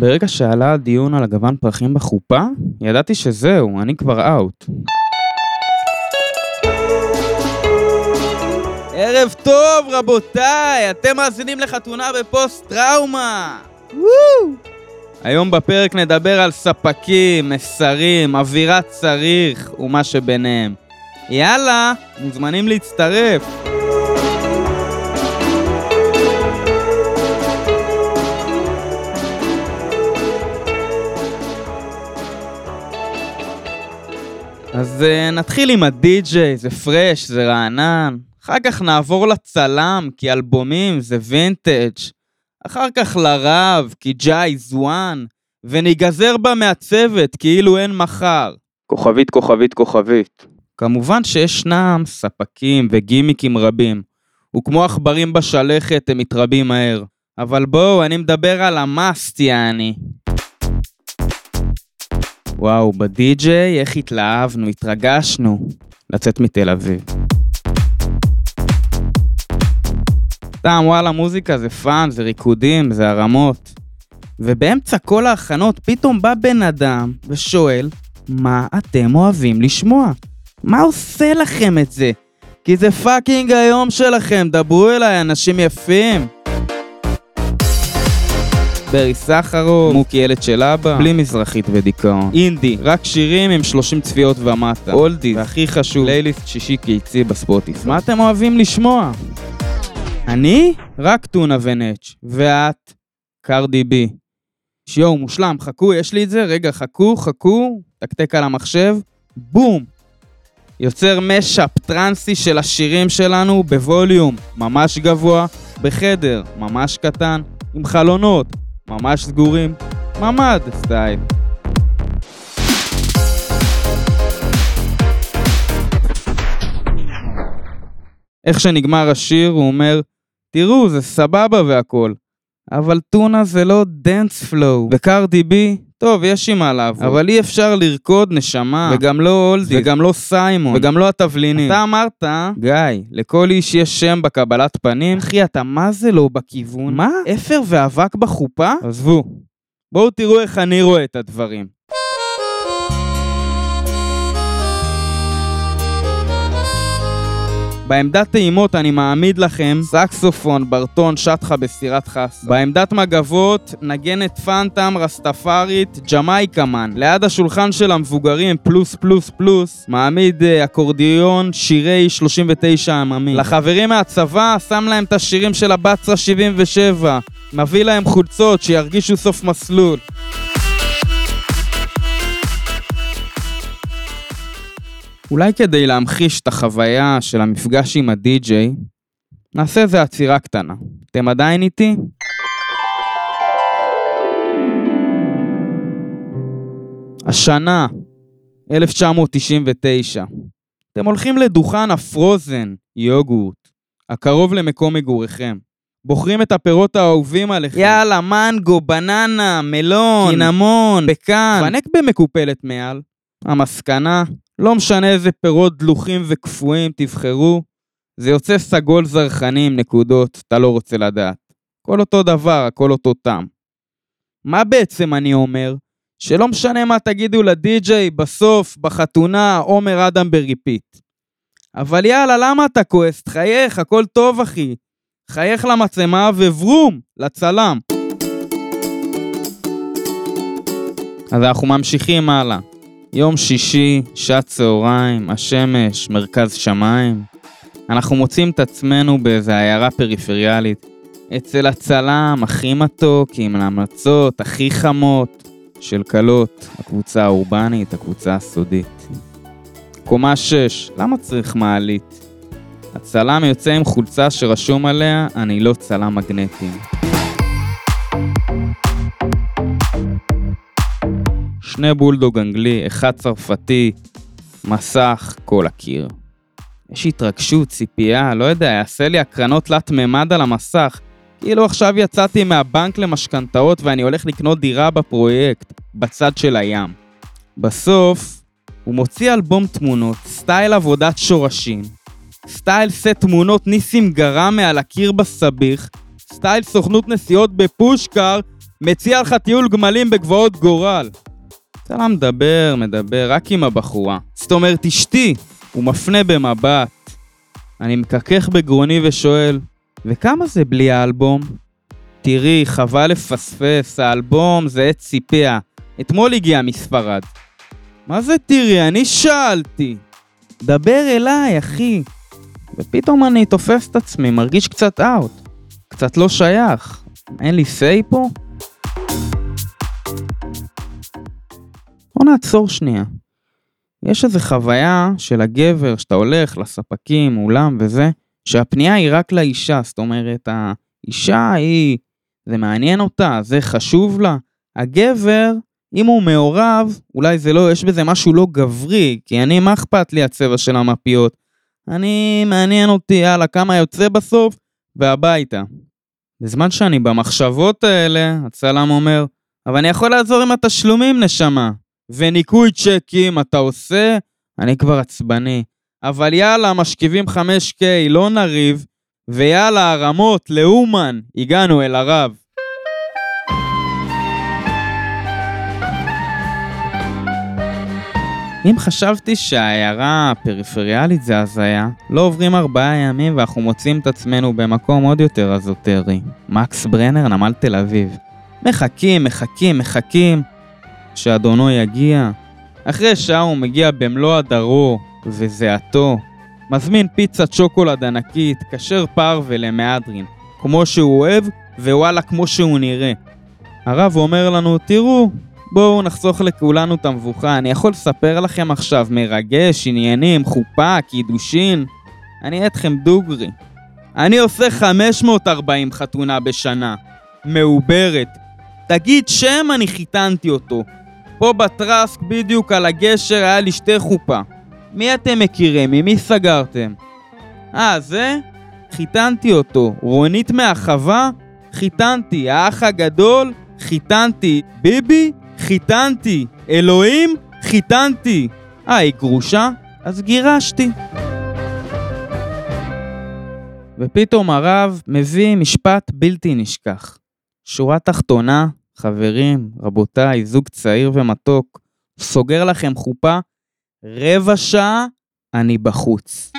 ברגע שעלה הדיון על הגוון פרחים בחופה, ידעתי שזהו, אני כבר אאוט. ערב טוב רבותיי, אתם מאזינים לחתונה בפוסט טראומה! וואו! היום בפרק נדבר על ספקים, מסרים, אווירת צריך ומה שביניהם. יאללה, מוזמנים להצטרף. אז uh, נתחיל עם הדי-ג'יי, זה פרש, זה רענן. אחר כך נעבור לצלם, כי אלבומים זה וינטג'. אחר כך לרב, כי ג'אי זואן. וניגזר בה מהצוות, כאילו אין מחר. כוכבית, כוכבית, כוכבית. כמובן שישנם ספקים וגימיקים רבים, וכמו עכברים בשלכת הם מתרבים מהר. אבל בואו, אני מדבר על המאסט, יעני. וואו, בדי-ג'יי, איך התלהבנו, התרגשנו לצאת מתל אביב. סתם, וואלה, מוזיקה זה fun, זה ריקודים, זה הרמות. ובאמצע כל ההכנות פתאום בא בן אדם ושואל, מה אתם אוהבים לשמוע? מה עושה לכם את זה? כי זה fucking היום שלכם, דברו אליי, אנשים יפים. ברי סחרוב, מוקי ילד של אבא, בלי מזרחית ודיכאון. אינדי, רק שירים עם 30 צפיות ומטה. אולדי, והכי חשוב, פלייליסט שישי קיצי בספוטיס. מה אתם אוהבים לשמוע? אני? רק טונה ונץ'. ואת? קרדי בי. שיואו, מושלם, חכו, יש לי את זה, רגע, חכו, חכו, תקתק על המחשב, בום! יוצר משאפ טרנסי של השירים שלנו בווליום ממש גבוה, בחדר ממש קטן, עם חלונות ממש סגורים, ממ"ד style. איך שנגמר השיר הוא אומר, תראו, זה סבבה והכל, אבל טונה זה לא dance floor. וקרדי בי, טוב, יש עם מה לעבוד. אבל אי אפשר לרקוד נשמה. וגם לא אולדי, וגם לא סיימון, וגם לא התבלינים. אתה אמרת, גיא, לכל איש יש שם בקבלת פנים. אחי, אתה מה זה לא בכיוון? מה? אפר ואבק בחופה? עזבו. בואו תראו איך אני רואה את הדברים. בעמדת טעימות אני מעמיד לכם סקסופון, ברטון, שטחה בסירת חסה. בעמדת מגבות, נגנת פאנטם, רסטפארית, ג'מייקה מן. ליד השולחן של המבוגרים, פלוס פלוס פלוס, מעמיד uh, אקורדיון, שירי 39 עממי. לחברים מהצבא, שם להם את השירים של הבצרה 77. מביא להם חולצות, שירגישו סוף מסלול. אולי כדי להמחיש את החוויה של המפגש עם הדי-ג'יי, נעשה איזה עצירה קטנה. אתם עדיין איתי? השנה, 1999. אתם הולכים לדוכן הפרוזן, יוגורט, הקרוב למקום מגוריכם. בוחרים את הפירות האהובים עליכם. יאללה, מנגו, בננה, מלון, קינמון, פקן. פנק במקופלת מעל. המסקנה, לא משנה איזה פירות דלוחים וקפואים תבחרו, זה יוצא סגול זרחני עם נקודות, אתה לא רוצה לדעת. הכל אותו דבר, הכל אותו טעם. מה בעצם אני אומר? שלא משנה מה תגידו לדי-ג'יי, בסוף, בחתונה, עומר אדם ב repeat. אבל יאללה, למה אתה כועס? תחייך, הכל טוב, אחי. חייך למצלמה וברום, לצלם. אז אנחנו ממשיכים הלאה. יום שישי, שעת צהריים, השמש, מרכז שמיים. אנחנו מוצאים את עצמנו באיזה עיירה פריפריאלית. אצל הצלם הכי מתוק, עם ההמלצות הכי חמות של כלות, הקבוצה האורבנית, הקבוצה הסודית. קומה 6, למה צריך מעלית? הצלם יוצא עם חולצה שרשום עליה, אני לא צלם מגנטי. שני בולדוג אנגלי, אחד צרפתי, מסך, כל הקיר. יש התרגשות, ציפייה, לא יודע, יעשה לי הקרנות תלת מימד על המסך. כאילו עכשיו יצאתי מהבנק למשכנתאות ואני הולך לקנות דירה בפרויקט, בצד של הים. בסוף, הוא מוציא אלבום תמונות, סטייל עבודת שורשים, סטייל סט תמונות ניסים גרם מעל הקיר בסביך, סטייל סוכנות נסיעות בפושקר, מציע לך טיול גמלים בגבעות גורל. צלם מדבר, מדבר, רק עם הבחורה. זאת אומרת, אשתי, הוא מפנה במבט. אני מקכך בגרוני ושואל, וכמה זה בלי האלבום? תראי, חבל לפספס, האלבום זה עץ ציפיה. אתמול הגיע מספרד. מה זה תראי? אני שאלתי. דבר אליי, אחי. ופתאום אני תופס את עצמי, מרגיש קצת אאוט. קצת לא שייך. אין לי סיי פה? נעצור שנייה. יש איזו חוויה של הגבר, שאתה הולך לספקים, אולם וזה, שהפנייה היא רק לאישה, זאת אומרת, האישה היא, זה מעניין אותה, זה חשוב לה. הגבר, אם הוא מעורב, אולי זה לא, יש בזה משהו לא גברי, כי אני, מה אכפת לי הצבע של המפיות? אני, מעניין אותי, יאללה, כמה יוצא בסוף, והביתה. בזמן שאני במחשבות האלה, הצלם אומר, אבל אני יכול לעזור עם התשלומים, נשמה. וניקוי צ'קים אתה עושה? אני כבר עצבני. אבל יאללה, משכיבים 5K, לא נריב. ויאללה, הרמות, לאומן, הגענו אל הרב. אם חשבתי שהעיירה הפריפריאלית זה הזיה, לא עוברים ארבעה ימים ואנחנו מוצאים את עצמנו במקום עוד יותר אזוטרי. מקס ברנר, נמל תל אביב. מחכים, מחכים, מחכים, שאדונו יגיע. אחרי שעה הוא מגיע במלוא הדרו וזיעתו. מזמין פיצת שוקולד ענקית, כשר פרווה למהדרין, כמו שהוא אוהב, ווואלה כמו שהוא נראה. הרב אומר לנו, תראו, בואו נחסוך לכולנו את המבוכה, אני יכול לספר לכם עכשיו מרגש, עניינים, חופה, קידושין. אני אהיה אתכם דוגרי. אני עושה 540 חתונה בשנה. מעוברת. תגיד שם אני חיתנתי אותו. פה בטרסק בדיוק על הגשר היה לי שתי חופה. מי אתם מכירים? ממי סגרתם? אה, זה? חיתנתי אותו. רונית מהחווה? חיתנתי. האח הגדול? חיתנתי. ביבי? חיתנתי. אלוהים? חיתנתי. אה, היא גרושה? אז גירשתי. ופתאום הרב מביא משפט בלתי נשכח. שורה תחתונה, חברים, רבותיי, זוג צעיר ומתוק, סוגר לכם חופה, רבע שעה, אני בחוץ.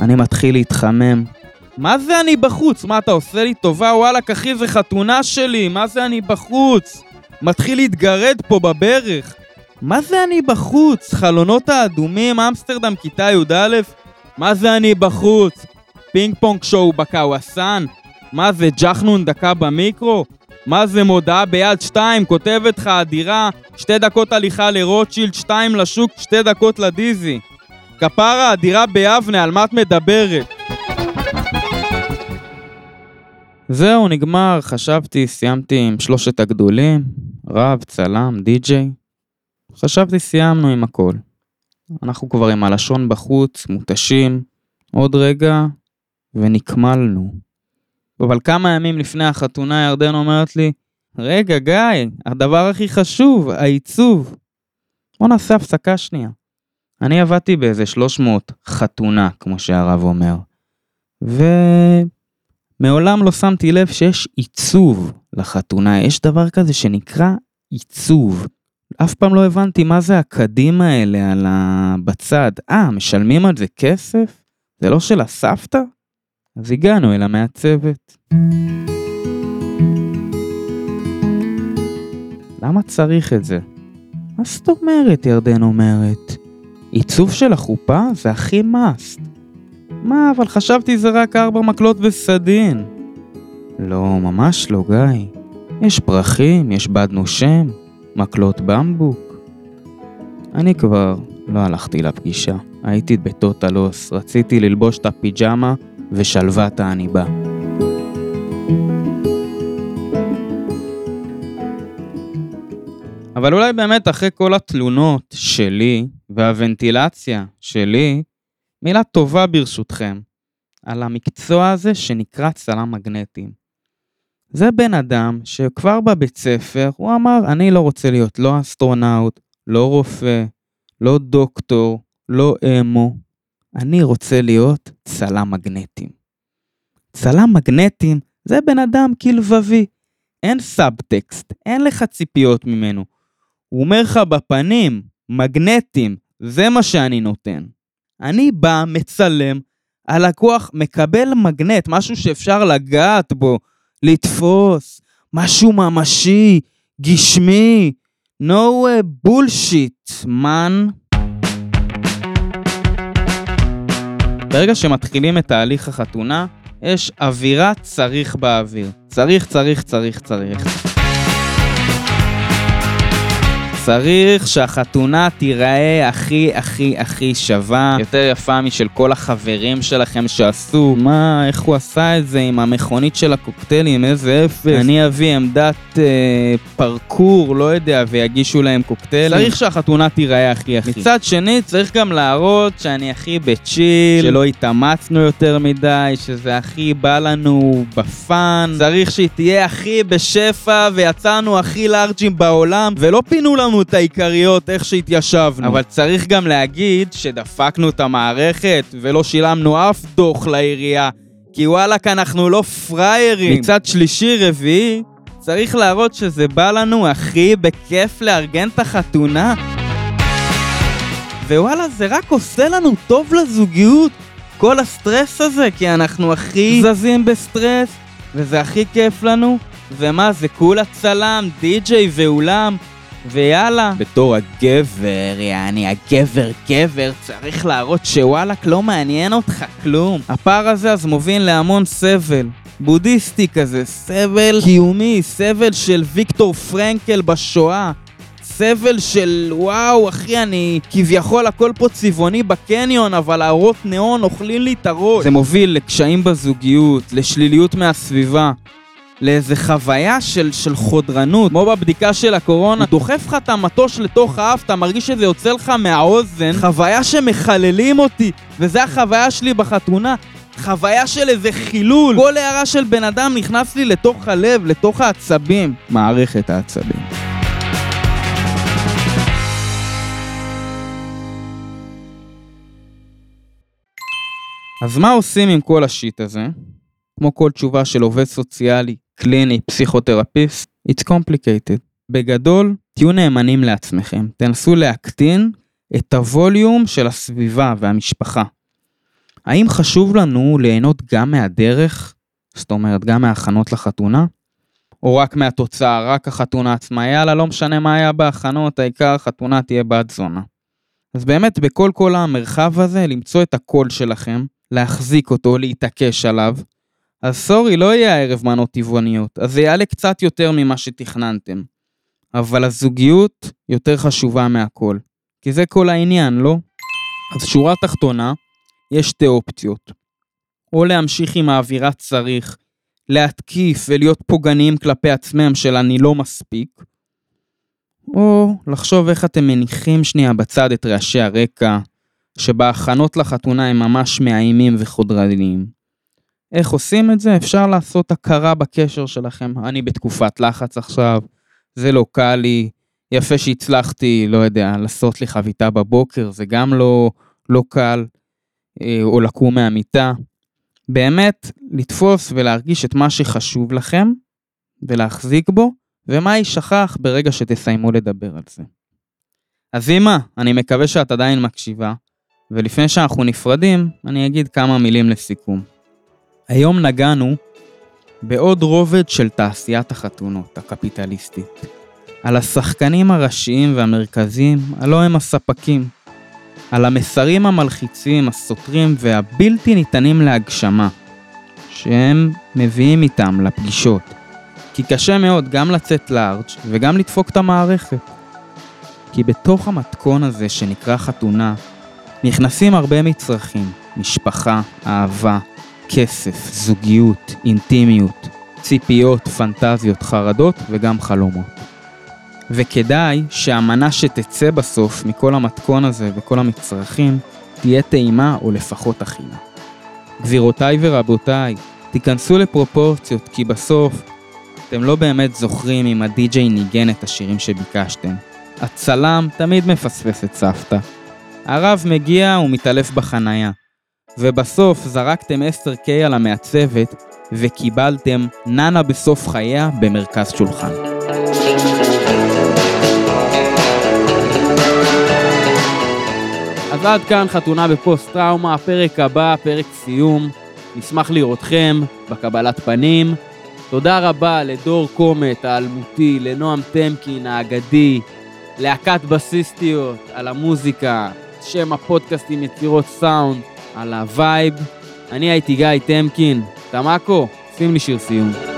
אני מתחיל להתחמם. מה זה אני בחוץ? מה, אתה עושה לי טובה? וואלכ, אחי, זה חתונה שלי, מה זה אני בחוץ? מתחיל להתגרד פה בברך. מה זה אני בחוץ? חלונות האדומים, אמסטרדם, כיתה י"א? מה זה אני בחוץ? פינג פונג שואו בקוואסן? מה זה, ג'חנון דקה במיקרו? מה זה מודעה ביד שתיים, כותבת לך אדירה, שתי דקות הליכה לרוטשילד, שתיים לשוק, שתי דקות לדיזי. כפרה אדירה ביבנה, על מה את מדברת? זהו, נגמר, חשבתי, סיימתי עם שלושת הגדולים, רב, צלם, די-ג'יי. חשבתי, סיימנו עם הכל. אנחנו כבר עם הלשון בחוץ, מותשים, עוד רגע, ונקמלנו. אבל כמה ימים לפני החתונה ירדן אומרת לי, רגע, גיא, הדבר הכי חשוב, העיצוב. בוא נעשה הפסקה שנייה. אני עבדתי באיזה 300 חתונה, כמו שהרב אומר. ומעולם לא שמתי לב שיש עיצוב לחתונה. יש דבר כזה שנקרא עיצוב. אף פעם לא הבנתי מה זה הקדים האלה על ה... בצד. אה, משלמים על זה כסף? זה לא של הסבתא? אז הגענו אל המעצבת. למה צריך את זה? מה זאת אומרת, ירדן אומרת? עיצוב של החופה זה הכי מאסט. מה, אבל חשבתי זה רק ארבע מקלות וסדין. לא, ממש לא, גיא. יש פרחים, יש בד נושם, מקלות במבוק. אני כבר לא הלכתי לפגישה. הייתי בטוטלוס, רציתי ללבוש את הפיג'מה ושלוות העניבה. אבל אולי באמת אחרי כל התלונות שלי והוונטילציה שלי, מילה טובה ברשותכם על המקצוע הזה שנקרא צלם מגנטים. זה בן אדם שכבר בבית ספר הוא אמר אני לא רוצה להיות לא אסטרונאוט, לא רופא, לא דוקטור, לא אמן, אני רוצה להיות צלם מגנטים. צלם מגנטים זה בן אדם כלבבי. אין סאבטקסט, אין לך ציפיות ממנו. הוא אומר לך בפנים, מגנטים, זה מה שאני נותן. אני בא, מצלם, הלקוח מקבל מגנט, משהו שאפשר לגעת בו, לתפוס, משהו ממשי, גשמי, no bullshit, man. ברגע שמתחילים את תהליך החתונה, יש אווירה צריך באוויר. צריך, צריך, צריך, צריך. צריך שהחתונה תיראה הכי הכי הכי שווה, יותר יפה משל כל החברים שלכם שעשו. מה, איך הוא עשה את זה עם המכונית של הקוקטיילים, איזה אפס. אני אביא עמדת אה, פרקור, לא יודע, ויגישו להם קוקטיילים. צריך שהחתונה תיראה הכי הכי. מצד שני, צריך גם להראות שאני הכי בצ'יל, שלא התאמצנו יותר מדי, שזה הכי בא לנו בפאן. צריך שהיא תהיה הכי בשפע, ויצאנו הכי לארג'ים בעולם, ולא פינו לנו את העיקריות איך שהתיישבנו. אבל צריך גם להגיד שדפקנו את המערכת ולא שילמנו אף דוח לעירייה, כי וואלק אנחנו לא פראיירים. מצד שלישי רביעי, צריך להראות שזה בא לנו הכי בכיף לארגן את החתונה. ווואלה, זה רק עושה לנו טוב לזוגיות, כל הסטרס הזה, כי אנחנו הכי זזים בסטרס, וזה הכי כיף לנו. ומה, זה כולה צלם, די-ג'יי ואולם, ויאללה, בתור הגבר, יעני הגבר גבר, צריך להראות שוואלק לא מעניין אותך כלום. הפער הזה אז מוביל להמון סבל. בודהיסטי כזה, סבל קיומי, סבל של ויקטור פרנקל בשואה. סבל של וואו אחי אני כביכול הכל פה צבעוני בקניון אבל האורות ניאון אוכלים לי את הראש זה מוביל לקשיים בזוגיות, לשליליות מהסביבה לאיזה חוויה של, של חודרנות, כמו בבדיקה של הקורונה, הוא דוחף לך את המטוש לתוך האף, אתה מרגיש שזה יוצא לך מהאוזן, חוויה שמחללים אותי, וזה החוויה שלי בחתונה. חוויה של איזה חילול. כל הערה של בן אדם נכנס לי לתוך הלב, לתוך העצבים. מערכת העצבים. אז מה עושים עם כל השיט הזה? כמו כל תשובה של עובד סוציאלי, קליני, פסיכותרפיסט, it's complicated. בגדול, תהיו נאמנים לעצמכם, תנסו להקטין את הווליום של הסביבה והמשפחה. האם חשוב לנו ליהנות גם מהדרך, זאת אומרת גם מההכנות לחתונה, או רק מהתוצאה, רק החתונה עצמה, יאללה, לא משנה מה היה בהכנות, העיקר החתונה תהיה בת זונה. אז באמת, בכל כל המרחב הזה, למצוא את הקול שלכם, להחזיק אותו, להתעקש עליו, אז סורי, לא יהיה הערב מנות טבעוניות, אז זה יעלה קצת יותר ממה שתכננתם. אבל הזוגיות יותר חשובה מהכל. כי זה כל העניין, לא? אז שורה תחתונה, יש שתי אופציות. או להמשיך עם האווירת צריך, להתקיף ולהיות פוגעניים כלפי עצמם של אני לא מספיק, או לחשוב איך אתם מניחים שנייה בצד את רעשי הרקע, שבהכנות לחתונה הם ממש מאיימים וחודרניים. איך עושים את זה? אפשר לעשות הכרה בקשר שלכם. אני בתקופת לחץ עכשיו, זה לא קל לי, יפה שהצלחתי, לא יודע, לעשות לי חביתה בבוקר, זה גם לא, לא קל, אה, או לקום מהמיטה. באמת, לתפוס ולהרגיש את מה שחשוב לכם, ולהחזיק בו, ומה יישכח ברגע שתסיימו לדבר על זה. אז אמא, אני מקווה שאת עדיין מקשיבה, ולפני שאנחנו נפרדים, אני אגיד כמה מילים לסיכום. היום נגענו בעוד רובד של תעשיית החתונות הקפיטליסטית. על השחקנים הראשיים והמרכזיים, הלא הם הספקים. על המסרים המלחיצים, הסותרים והבלתי ניתנים להגשמה, שהם מביאים איתם לפגישות. כי קשה מאוד גם לצאת לארג' וגם לדפוק את המערכת. כי בתוך המתכון הזה שנקרא חתונה, נכנסים הרבה מצרכים, משפחה, אהבה, כסף, זוגיות, אינטימיות, ציפיות, פנטזיות, חרדות וגם חלומות. וכדאי שהמנה שתצא בסוף מכל המתכון הזה וכל המצרכים תהיה טעימה או לפחות אכילה. גבירותיי ורבותיי, תיכנסו לפרופורציות כי בסוף אתם לא באמת זוכרים אם הדי-ג'יי ניגן את השירים שביקשתם. הצלם תמיד מפספס את סבתא. הרב מגיע ומתעלף בחנייה. ובסוף זרקתם 10K על המעצבת, וקיבלתם ננה בסוף חייה במרכז שולחן. אז עד כאן חתונה בפוסט טראומה, הפרק הבא, פרק סיום. נשמח לראותכם בקבלת פנים. תודה רבה לדור קומט האלמותי, לנועם טמקין האגדי, להקת בסיסטיות, על המוזיקה, שם הפודקאסט עם יצירות סאונד, על ה vibe. אני הייתי גיא טמקין, תמקו, שים לי שיר סיום.